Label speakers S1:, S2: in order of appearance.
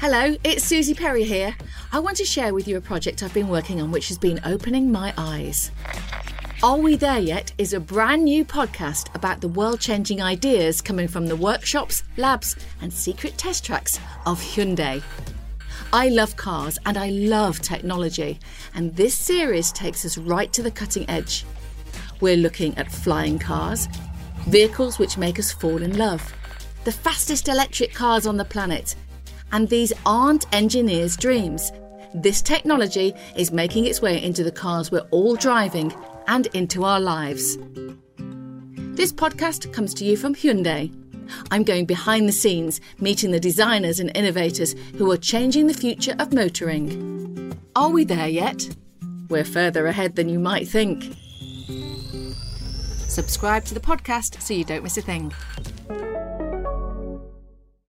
S1: Hello, it's Suzi Perry here. I want to share with you a project I've been working on which has been opening my eyes. Are We There Yet is a brand new podcast about the world changing ideas coming from the workshops, labs, and secret test tracks of Hyundai. I love cars and I love technology, and this series takes us right to the cutting edge. We're looking at flying cars, vehicles which make us fall in love, the fastest electric cars on the planet, and these aren't engineers' dreams. This technology is making its way into the cars we're all driving and into our lives. This podcast comes to you from Hyundai. I'm going behind the scenes, meeting the designers and innovators who are changing the future of motoring. Are we there yet? We're further ahead than you might think. Subscribe to the podcast so you don't miss a thing.